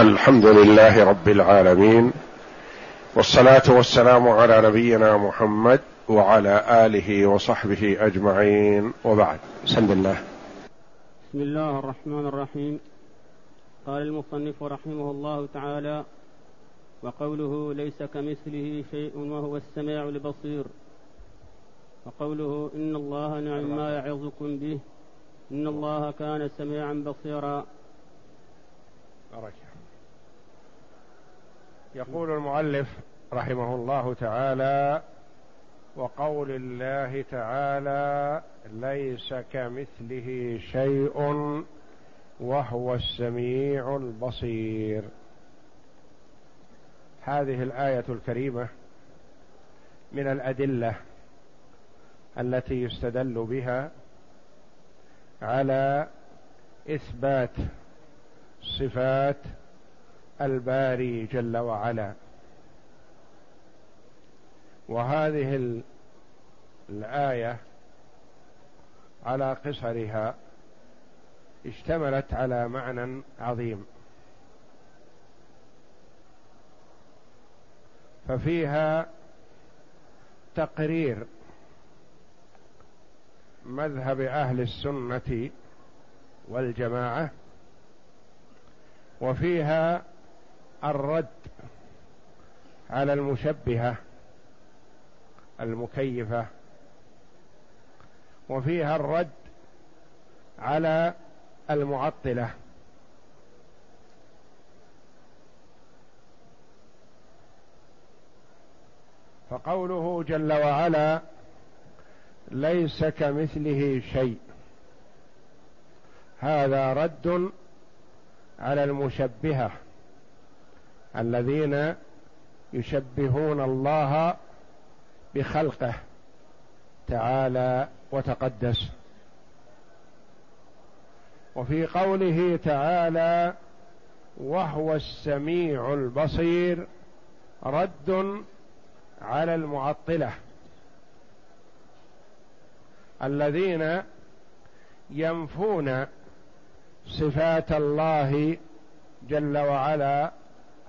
الحمد لله رب العالمين والصلاة والسلام على نبينا محمد وعلى آله وصحبه أجمعين وبعد. بسم الله. بسم الله الرحمن الرحيم. قال المصنف رحمه الله تعالى وقوله ليس كمثله شيء وهو السميع البصير. وقوله إن الله نعم ما يعظكم به إن الله كان سميعا بصيرا. بركة. يقول المؤلف رحمه الله تعالى وقول الله تعالى ليس كمثله شيء وهو السميع البصير. هذه الآية الكريمة من الأدلة التي يستدل بها على إثبات صفات الباري جل وعلا. وهذه الآية على قصرها اشتملت على معنى عظيم. ففيها تقرير مذهب أهل السنة والجماعة وفيها الرد على المشبهة المكيفة وفيها الرد على المعطلة. فقوله جل وعلا ليس كمثله شيء. هذا رد على المشبهة. الذين يشبهون الله بخلقه تعالى وتقدس. وفي قوله تعالى وهو السميع البصير رد على المعطلة الذين ينفون صفات الله جل وعلا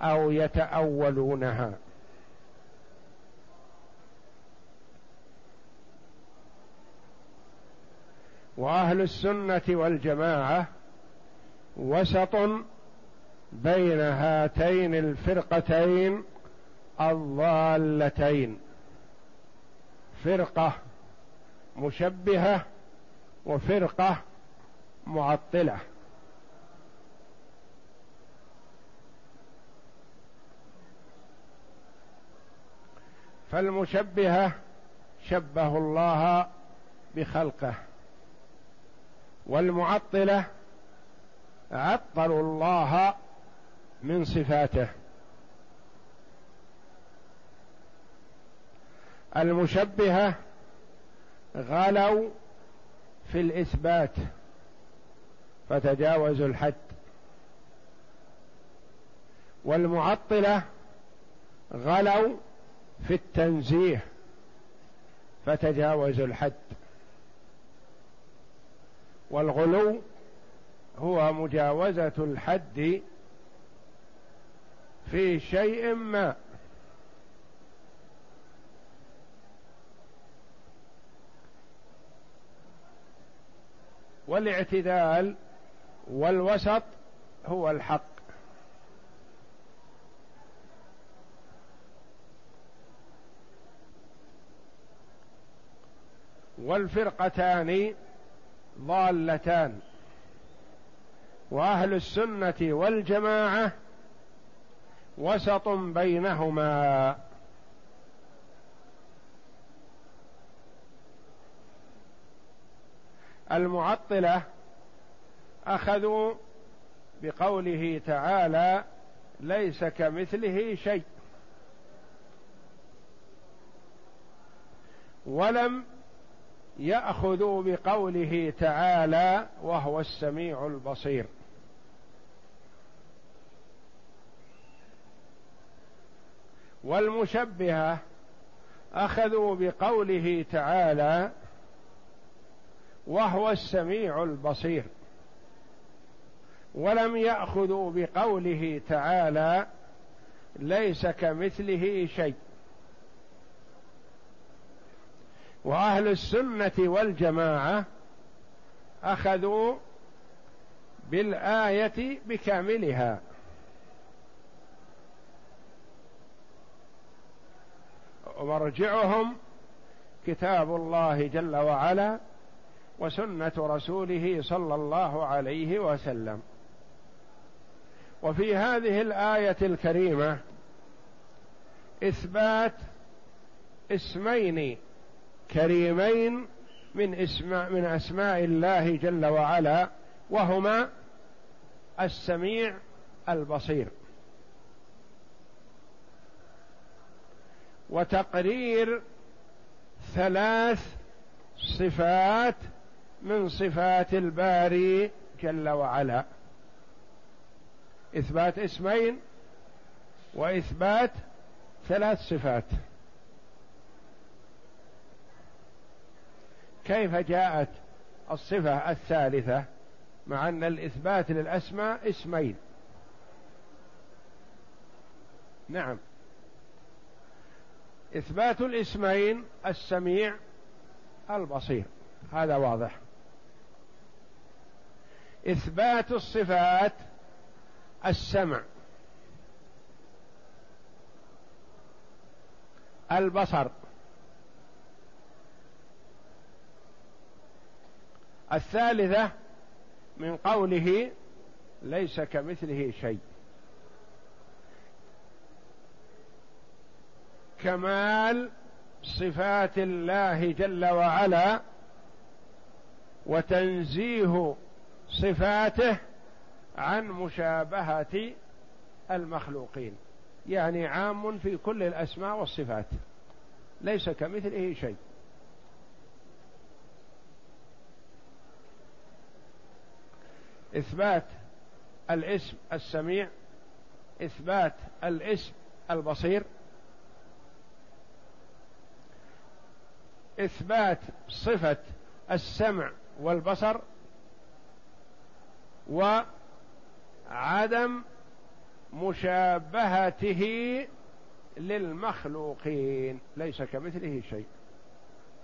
أو يتأولونها. وأهل السنة والجماعة وسط بين هاتين الفرقتين الضالتين. فرقة مشبهة وفرقة معطلة. فالمشبهة شبهوا الله بخلقه والمعطلة عطلوا الله من صفاته. المشبهة غلوا في الإثبات فتجاوزوا الحد. والمعطلة غلوا في التنزيه فتجاوزوا الحد. والغلو هو مجاوزة الحد في شيء ما. والاعتدال والوسط هو الحق. والفرقتان ضالتان. وأهل السنة والجماعة وسط بينهما. المعطلة أخذوا بقوله تعالى ليس كمثله شيء. ولم ياخذوا بقوله تعالى وهو السميع البصير. والمشبهة أخذوا بقوله تعالى وهو السميع البصير. ولم يأخذوا بقوله تعالى ليس كمثله شيء. وأهل السنة والجماعة أخذوا بالآية بكاملها. ومرجعهم كتاب الله جل وعلا وسنة رسوله صلى الله عليه وسلم. وفي هذه الآية الكريمة إثبات اسمين كريمين من اسماء من أسماء الله جل وعلا وهما السميع البصير. وتقرير ثلاث صفات من صفات الباري جل وعلا. إثبات اسمين وإثبات ثلاث صفات. كيف جاءت الصفة الثالثة مع أن الإثبات للأسماء اسمين؟ نعم. إثبات الاسمين السميع البصير. هذا واضح. إثبات الصفات السمع البصر. الثالثة من قوله ليس كمثله شيء. كمال صفات الله جل وعلا وتنزيه صفاته عن مشابهة المخلوقين. يعني عام في كل الأسماء والصفات. ليس كمثله شيء. إثبات الاسم السميع إثبات الاسم البصير إثبات صفة السمع والبصر وعدم مشابهته للمخلوقين. ليس كمثله شيء.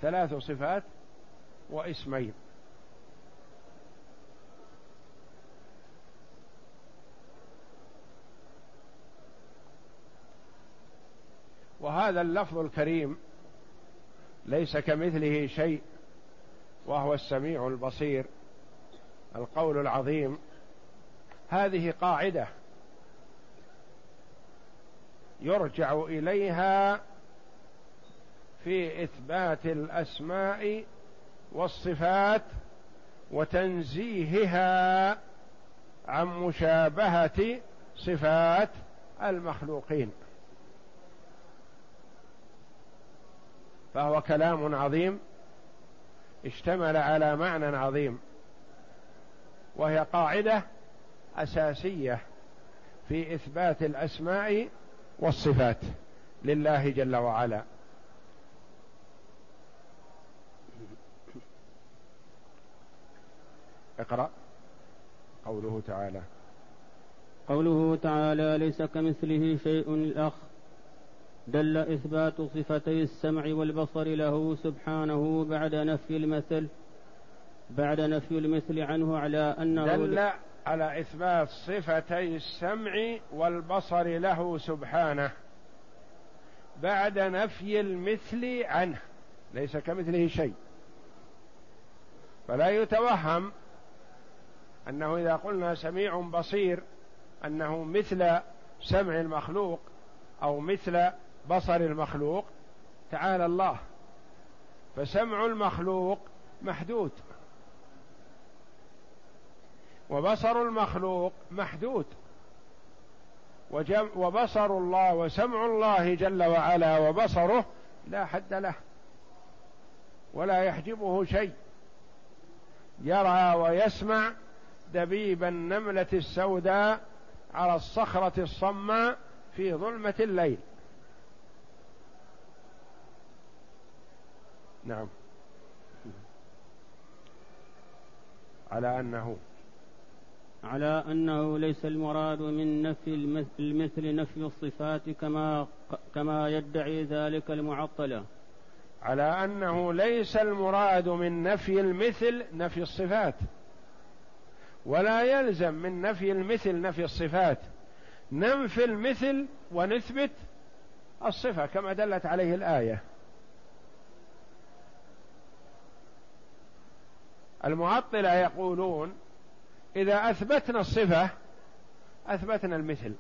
ثلاث صفات واسمين. وهذا اللفظ الكريم ليس كمثله شيء وهو السميع البصير القول العظيم. هذه قاعدة يرجع إليها في إثبات الأسماء والصفات وتنزيهها عن مشابهة صفات المخلوقين. فهو كلام عظيم اشتمل على معنى عظيم وهي قاعدة أساسية في إثبات الأسماء والصفات لله جل وعلا. اقرأ قوله تعالى. قوله تعالى ليس كمثله شيء الأخ دل إثبات صفتي السمع والبصر له سبحانه بعد نفي المثل بعد نفي المثل عنه على أنه دل على إثبات صفتي السمع والبصر له سبحانه بعد نفي المثل عنه ليس كمثله شيء. فلا يتوهم أنه إذا قلنا سميع بصير أنه مثل سمع المخلوق أو مثل بصر المخلوق تعالى الله. فسمع المخلوق محدود. وبصر المخلوق محدود. وبصر الله وسمع الله جل وعلا وبصره لا حد له. ولا يحجبه شيء. يرى ويسمع دبيب النملة السوداء على الصخرة الصماء في ظلمة الليل. نعم. على أنه على أنه ليس المراد من نفي المثل نفي الصفات كما كما يدعي ذلك المعطلة على أنه ليس المراد من نفي المثل نفي الصفات. ولا يلزم من نفي المثل نفي الصفات. ننفي المثل ونثبت الصفة كما دلت عليه الآية. المعطلة يقولون إذا أثبتنا الصفة أثبتنا المثل.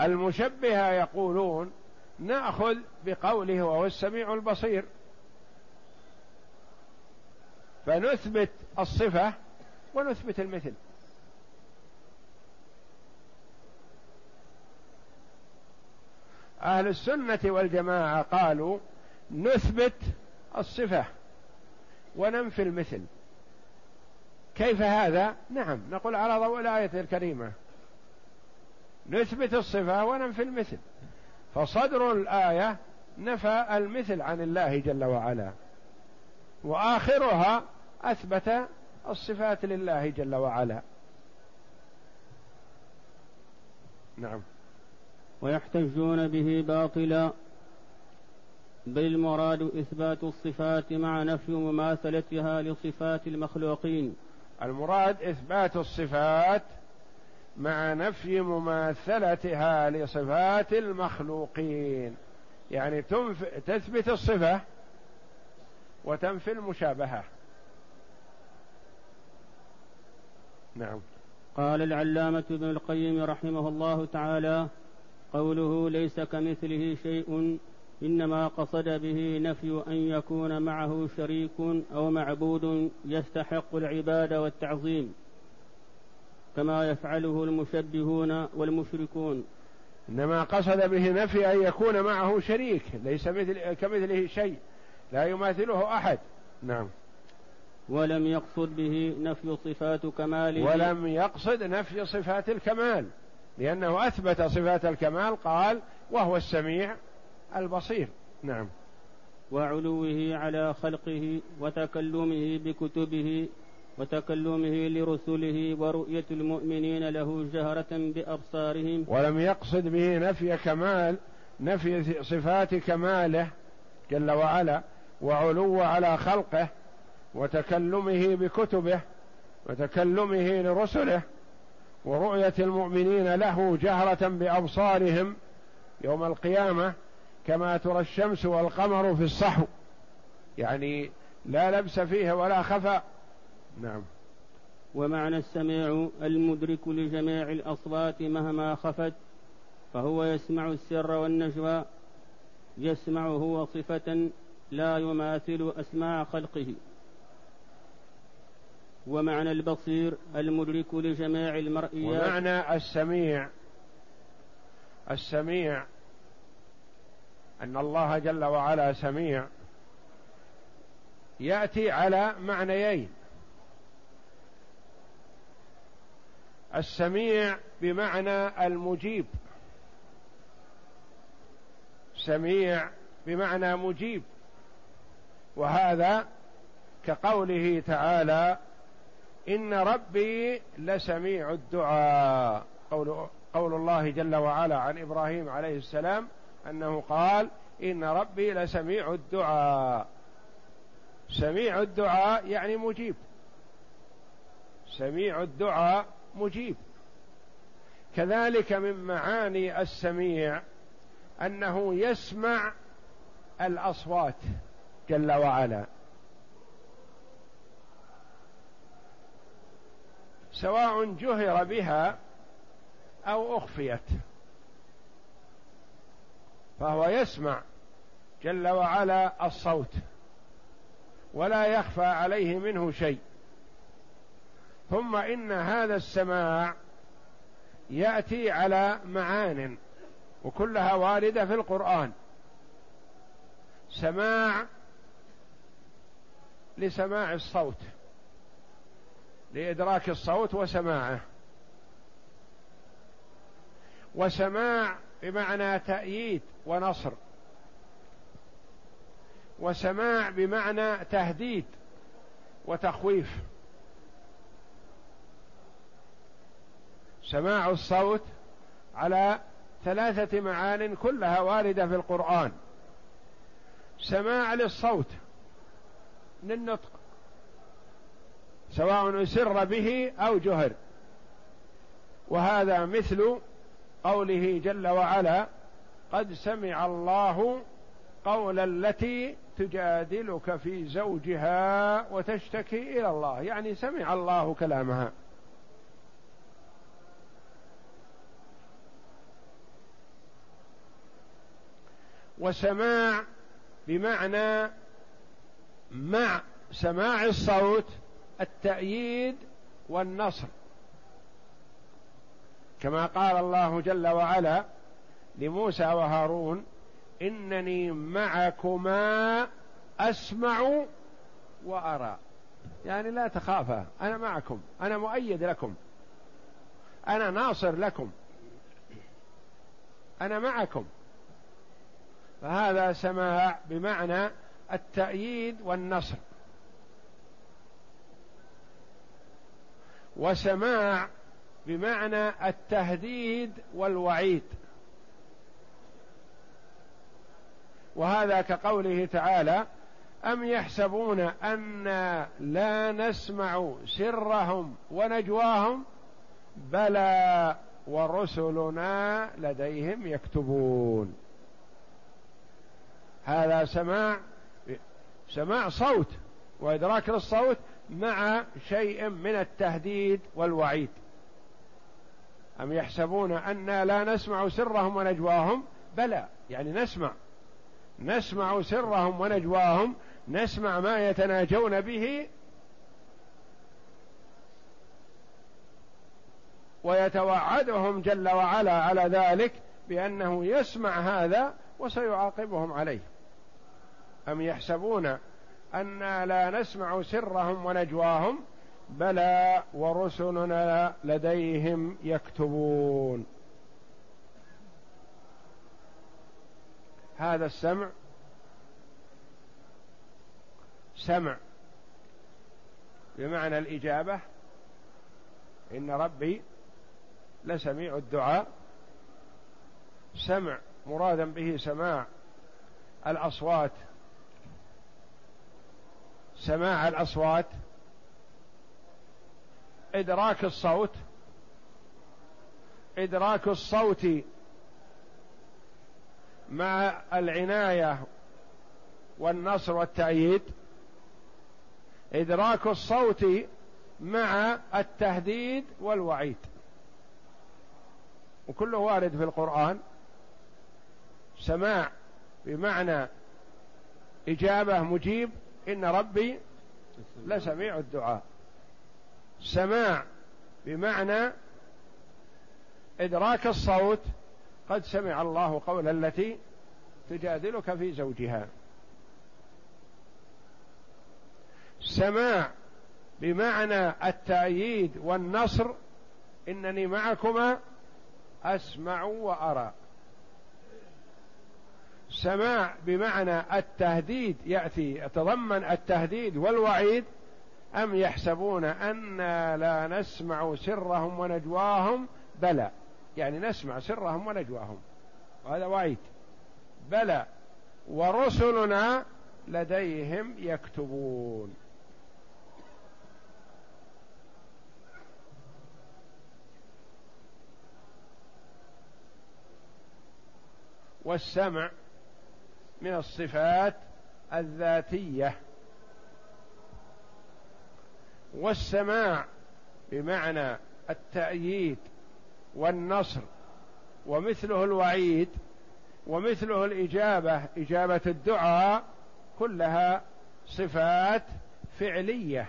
المشبهة يقولون نأخذ بقوله وهو السميع البصير. فنثبت الصفة ونثبت المثل. أهل السنة والجماعة قالوا نثبت الصفة وننفي المثل. كيف هذا؟ نعم نقول على ضوء الآية الكريمة. نثبت الصفة وننفي المثل. فصدر الآية نفى المثل عن الله جل وعلا وآخرها أثبت الصفات لله جل وعلا. نعم. ويحتجون به باطلا. بل المراد إثبات الصفات مع نفي مماثلتها لصفات المخلوقين. المراد إثبات الصفات مع نفي مماثلتها لصفات المخلوقين. يعني. تثبت الصفة وتنفي المشابهة. نعم. قال العلامة ابن القيم رحمه الله تعالى قوله ليس كمثله شيء إنما قصد به نفي أن يكون معه شريك أو معبود يستحق العبادة والتعظيم كما يفعله المشبهون والمشركون. إنما قصد به نفي أن يكون معه شريك ليس مثل كمثله شيء لا يماثله أحد. نعم. ولم يقصد به نفي صفات كماله. ولم يقصد نفي صفات الكمال. لأنه أثبت صفات الكمال قال وهو السميع البصير. نعم. وعلوه على خلقه وتكلمه بكتبه وتكلمه لرسله ورؤية المؤمنين له جهرة بأبصارهم. ولم يقصد به نفي كمال نفي صفات كماله جل وعلا وعلو على خلقه وتكلمه بكتبه وتكلمه لرسله ورؤية المؤمنين له جهرة بأبصارهم يوم القيامة كما ترى الشمس والقمر في الصحو. يعني لا لبس فيه ولا خفاء نعم. ومعنى السميع المدرك لجميع الأصوات مهما خفت فهو يسمع السر والنجوى يسمع هو صفة لا يماثل أسماع خلقه. ومعنى البصير المدرك لجميع المرئيات ومعنى السميع السميع أن الله جل وعلا سميع يأتي على معنيين. السميع بمعنى المجيب. سميع بمعنى مجيب. وهذا كقوله تعالى إن ربي لسميع الدعاء. قول قول الله جل وعلا عن إبراهيم عليه السلام أنه قال إن ربي لسميع الدعاء. سميع الدعاء يعني مجيب. سميع الدعاء مجيب. كذلك من معاني السميع أنه يسمع الأصوات جل وعلا. سواء جهر بها أو أخفيت. فهو يسمع جل وعلا الصوت ولا يخفى عليه منه شيء. ثم إن هذا السماع يأتي على معان وكلها واردة في القرآن. سماع لسماع الصوت. لإدراك الصوت وسماعه. وسماع بمعنى تأييد ونصر. وسماع بمعنى تهديد وتخويف. سماع الصوت على ثلاثة معان كلها واردة في القرآن. سماع للصوت للنطق سواء أسر به أو جهر. وهذا مثل قوله جل وعلا قد سمع الله قول التي تجادلك في زوجها وتشتكي إلى الله. يعني سمع الله كلامها. وسماع بمعنى مع سماع الصوت التأييد والنصر. كما قال الله جل وعلا لموسى وهارون إنني معكما أسمع وأرى. يعني لا تخافا أنا معكم أنا مؤيد لكم أنا ناصر لكم أنا معكم. فهذا سماع بمعنى التأييد والنصر. وسماع بمعنى التهديد والوعيد. وهذا كقوله تعالى أم يحسبون أنا لا نسمع سرهم ونجواهم؟ بلى ورسلنا لديهم يكتبون. هذا سماع سماع صوت وإدراك للصوت مع شيء من التهديد والوعيد. أم يحسبون أنا لا نسمع سرهم ونجواهم؟ بلى يعني نسمع. نسمع سرهم ونجواهم نسمع ما يتناجون به ويتوعدهم جل وعلا على ذلك بأنه يسمع هذا وسيعاقبهم عليه. أم يحسبون أنا لا نسمع سرهم ونجواهم بلى ورسلنا لديهم يكتبون. هذا السمع سمع. بمعنى الإجابة إن ربي لسميع الدعاء. سمع مرادا به سماع الأصوات سماع الأصوات إدراك الصوت إدراك الصوت مع العناية والنصر والتأييد إدراك الصوت مع التهديد والوعيد. وكله وارد في القرآن. سماع بمعنى إجابة مجيب إن ربي لسميع الدعاء. سماع بمعنى إدراك الصوت قد سمع الله قول التي تجادلك في زوجها. سماع بمعنى التأييد والنصر إنني معكما أسمع وأرى. سماع بمعنى التهديد يأتي يتضمن التهديد والوعيد أم يحسبون أنا لا نسمع سرهم ونجواهم؟ بلى. يعني نسمع سرهم ونجواهم. وهذا وعيد. بلى. ورسلنا لديهم يكتبون. والسمع من الصفات الذاتية. والسماع بمعنى التأييد والنصر ومثله الوعيد ومثله الإجابة إجابة الدعاء كلها صفات فعلية.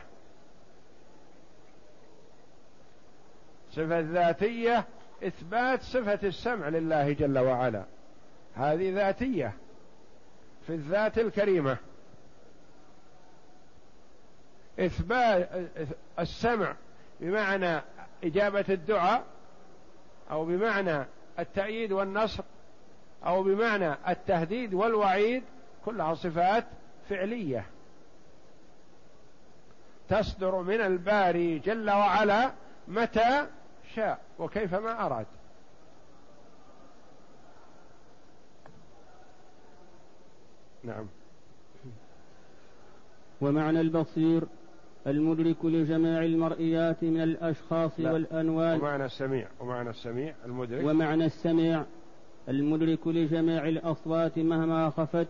صفة ذاتية إثبات صفة السمع لله جل وعلا. هذه ذاتية. في الذات الكريمة. إثبات السمع بمعنى إجابة الدعاء أو بمعنى التأييد والنصر أو بمعنى التهديد والوعيد كلها صفات فعلية. تصدر من الباري جل وعلا متى شاء وكيفما أراد. نعم. ومعنى البصير المدرك لجميع المرئيات من الأشخاص لا. والأنواع ومعنى السميع ومعنى السميع المدرك. ومعنى السميع المدرك لجميع الأصوات مهما خفت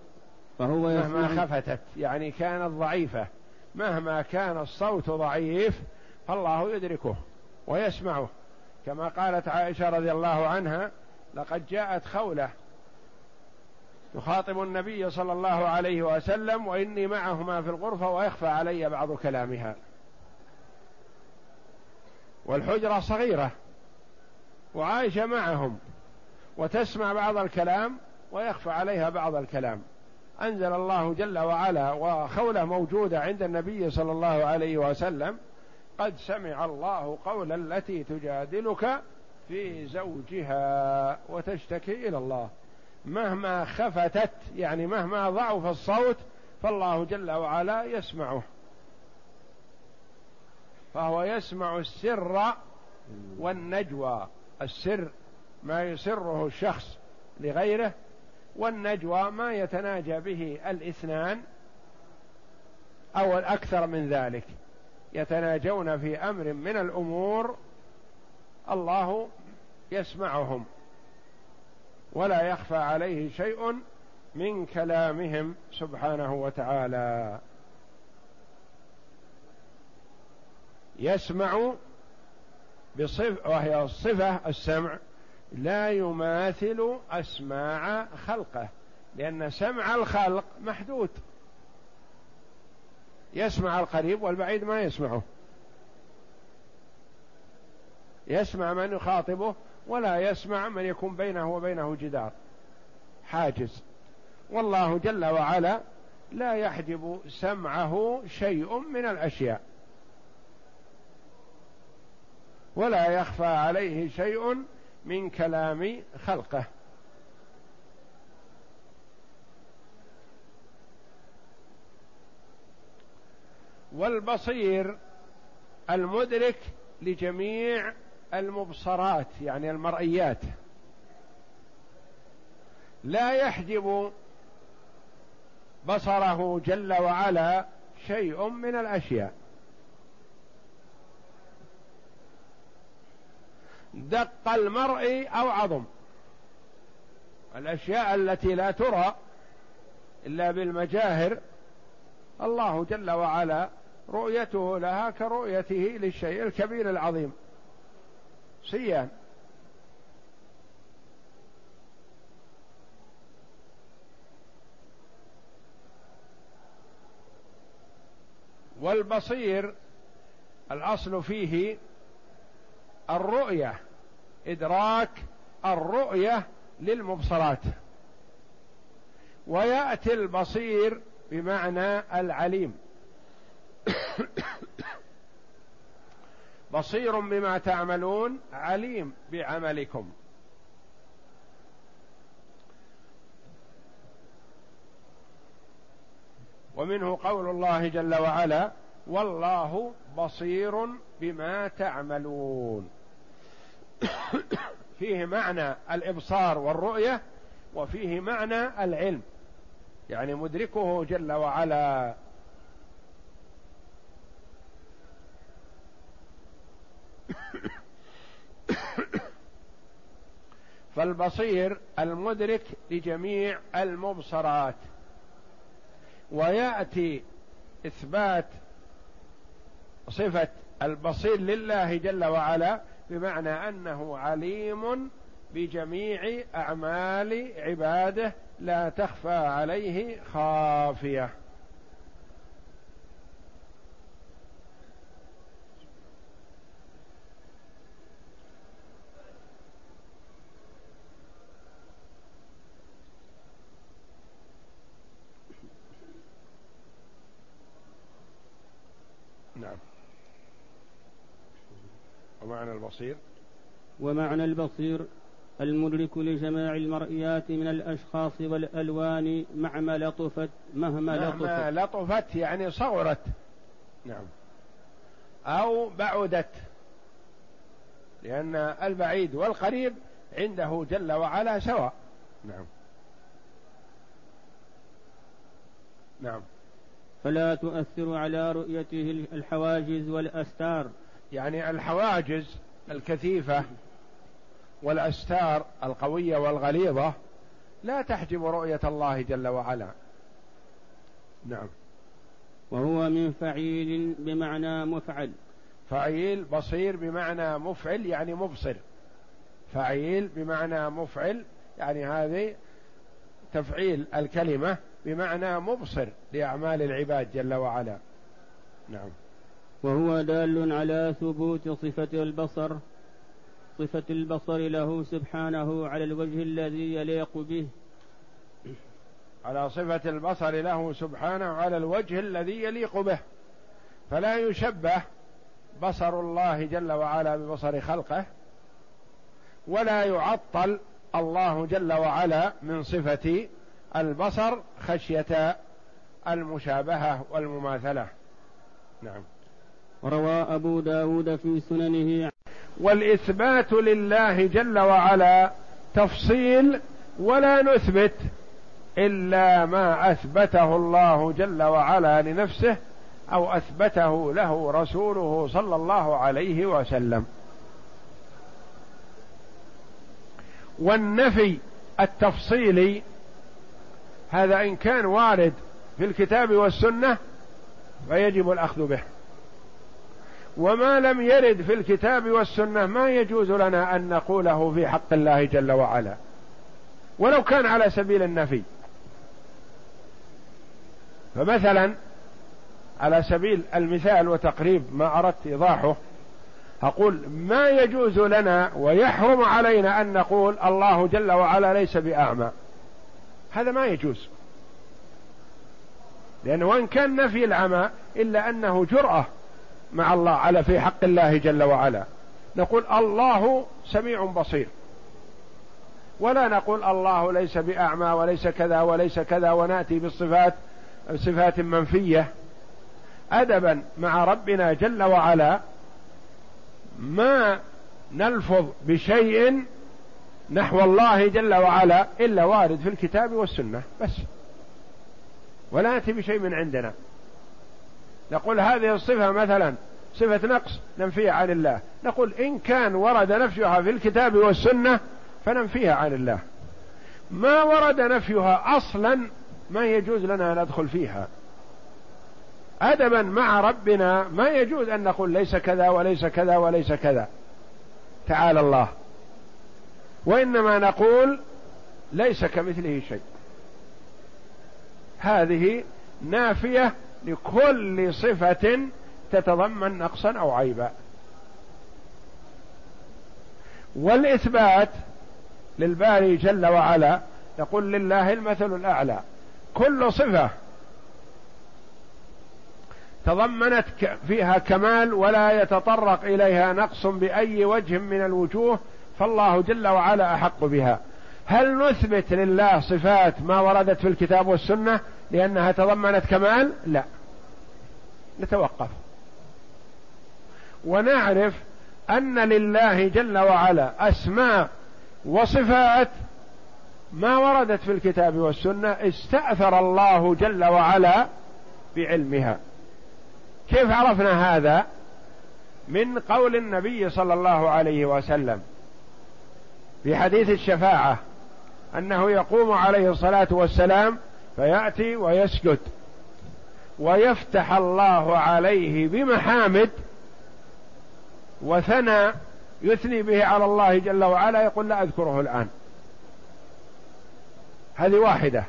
فهو مهما خفتت يعني كانت ضعيفة. مهما كان الصوت ضعيف فالله يدركه ويسمعه. كما قالت عائشة رضي الله عنها لقد جاءت خولة يخاطب النبي صلى الله عليه وسلم وإني معهما في الغرفة ويخفى علي بعض كلامها. والحجرة صغيرة وعائشه معهم وتسمع بعض الكلام ويخفى عليها بعض الكلام. أنزل الله جل وعلا وخولة موجودة عند النبي صلى الله عليه وسلم. قد سمع الله قول التي تجادلك في زوجها وتشتكي إلى الله. مهما خفتت يعني مهما ضعف الصوت فالله جل وعلا يسمعه. فهو يسمع السر والنجوى. السر ما يسره الشخص لغيره والنجوى ما يتناجى به الاثنان أو الأكثر من ذلك. يتناجون في أمر من الأمور الله يسمعهم. ولا يخفى عليه شيء من كلامهم سبحانه وتعالى. يسمع بصف وهي الصفة السمع لا يماثل أسماع خلقه لأن سمع الخلق محدود. يسمع القريب والبعيد ما يسمعه. يسمع من يخاطبه ولا يسمع من يكون بينه وبينه جدار. حاجز. والله جل وعلا لا يحجب سمعه شيء من الأشياء. ولا يخفى عليه شيء من كلام خلقه. والبصير المدرك لجميع المبصرات يعني المرئيات. لا يحجب بصره جل وعلا شيء من الأشياء. دق المرء أو عظم. الأشياء التي لا ترى إلا بالمجاهر الله جل وعلا رؤيته لها كرؤيته للشيء الكبير العظيم. سيان والبصير الأصل فيه الرؤية إدراك الرؤية للمبصرات. ويأتي البصير بمعنى العليم. بصير بما تعملون عليم بعملكم. ومنه قول الله جل وعلا والله بصير بما تعملون. فيه معنى الإبصار والرؤية وفيه معنى العلم. يعني مدركه جل وعلا فالبصير المدرك لجميع المبصرات. ويأتي إثبات صفة البصير لله جل وعلا بمعنى أنه عليم بجميع أعمال عباده لا تخفى عليه خافية. ومعنى البصير المدرك لجميع المرئيات من الأشخاص والألوان مع ما لطفت مهما لطفت. مهما لطفت يعني صغرت. نعم. أو بعدت. لأن البعيد والقريب عنده جل وعلا سواء. نعم. نعم. فلا تؤثر على رؤيته الحواجز والأستار. يعني الحواجز الكثيفة والأستار القوية والغليظة لا تحجب رؤية الله جل وعلا. نعم. وهو من فعيل بمعنى مفعل. فعيل بصير بمعنى مفعل يعني مبصر. فعيل بمعنى مفعل يعني هذه تفعيل الكلمة بمعنى مبصر لأعمال العباد جل وعلا. نعم. وهو دال على ثبوت صفة البصر صفة البصر له سبحانه على الوجه الذي يليق به. على صفة البصر له سبحانه على الوجه الذي يليق به. فلا يشبه بصر الله جل وعلا ببصر خلقه ولا يعطل الله جل وعلا من صفة البصر خشية المشابهة والمماثلة. نعم. وروى أبو داود في سننه والإثبات لله جل وعلا تفصيل ولا نثبت إلا ما أثبته الله جل وعلا لنفسه أو أثبته له رسوله صلى الله عليه وسلم. والنفي التفصيلي هذا إن كان وارد في الكتاب والسنة فيجب الأخذ به. وما لم يرد في الكتاب والسنة ما يجوز لنا أن نقوله في حق الله جل وعلا. ولو كان على سبيل النفي. فمثلا على سبيل المثال وتقريب ما أردت إيضاحه أقول ما يجوز لنا ويحرم علينا أن نقول الله جل وعلا ليس بأعمى. هذا ما يجوز. لأنه وإن كان نفي العمى إلا أنه جرأة. مع الله على في حق الله جل وعلا. نقول الله سميع بصير. ولا نقول الله ليس بأعمى وليس كذا وليس كذا ونأتي بالصفات صفات منفية. أدبا مع ربنا جل وعلا ما نلفظ بشيء نحو الله جل وعلا إلا وارد في الكتاب والسنة بس. ولا نأتي بشيء من عندنا. نقول هذه الصفة مثلا صفة نقص ننفيها عن الله. نقول إن كان ورد نفيها في الكتاب والسنة فننفيها عن الله. ما ورد نفيها أصلا ما يجوز لنا أن ندخل فيها. أدبا مع ربنا ما يجوز أن نقول ليس كذا وليس كذا وليس كذا. تعالى الله. وإنما نقول ليس كمثله شيء. هذه نافية لكل صفة تتضمن نقصا أو عيبا. والإثبات للباري جل وعلا يقول لله المثل الأعلى كل صفة تضمنت فيها كمال ولا يتطرق إليها نقص بأي وجه من الوجوه فالله جل وعلا أحق بها. هل نثبت لله صفات ما وردت في الكتاب والسنة؟ لأنها تضمنت كمال؟ لا. نتوقف. ونعرف أن لله جل وعلا أسماء وصفات ما وردت في الكتاب والسنة استأثر الله جل وعلا بعلمها. كيف عرفنا هذا؟ من قول النبي صلى الله عليه وسلم في حديث الشفاعة أنه يقوم عليه الصلاة والسلام فيأتي ويسجد. ويفتح الله عليه بمحامد. وثنى يثني به على الله جل وعلا. يقول لا أذكره الآن. هذه واحدة.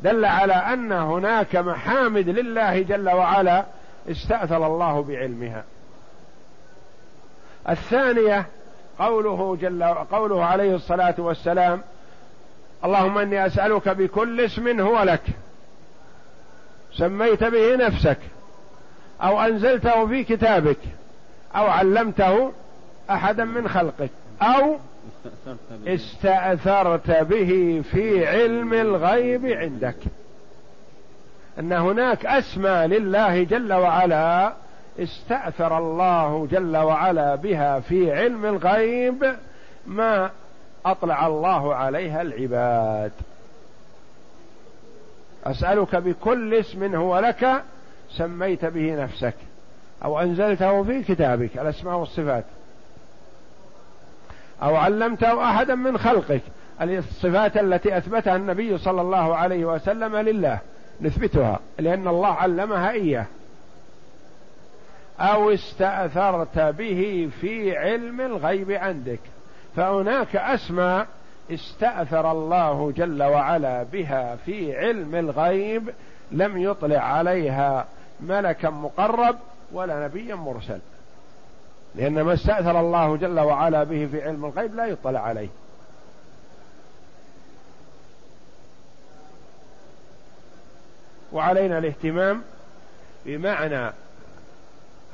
دل على أن هناك محامد لله جل وعلا استأثر الله بعلمها. الثانية قوله جل قوله عليه الصلاة والسلام اللهم إني أسألك بكل اسم هو لك. سميت به نفسك. أو أنزلته في كتابك. أو علمته أحدا من خلقك. أو استأثرت به في علم الغيب عندك. إن هناك اسماء لله جل وعلا استأثر الله جل وعلا بها في علم الغيب. ما أطلع الله عليها العباد. أسألك بكل اسم هو لك سميت به نفسك أو أنزلته في كتابك الأسماء والصفات. أو علمته أحدا من خلقك الصفات التي أثبتها النبي صلى الله عليه وسلم لله نثبتها لأن الله علمها إياه. أو استأثرت به في علم الغيب عندك. فهناك أسماء استأثر الله جل وعلا بها في علم الغيب لم يطلع عليها ملكا مقرب ولا نبيا مرسل. لأن ما استأثر الله جل وعلا به في علم الغيب لا يطلع عليه. وعلينا الاهتمام بمعنى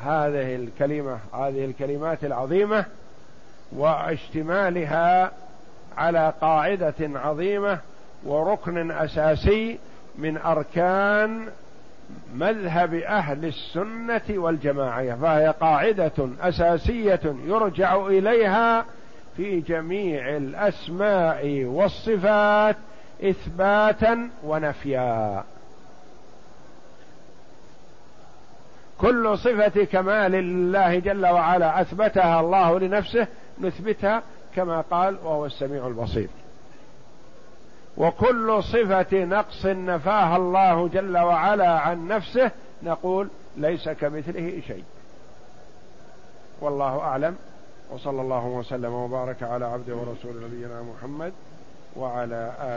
هذه الكلمة هذه الكلمات العظيمة واشتمالها على قاعدة عظيمة وركن أساسي من أركان مذهب أهل السنة والجماعة فهي قاعدة أساسية يرجع إليها في جميع الأسماء والصفات إثباتا ونفيا. كل صفة كمال لله جل وعلا أثبتها الله لنفسه نثبتها كما قال وهو السميع البصير. وكل صفة نقص نفاها الله جل وعلا عن نفسه نقول ليس كمثله شيء. والله أعلم. وصلى الله وسلم وبارك على عبده ورسول نبينا محمد وعلى آله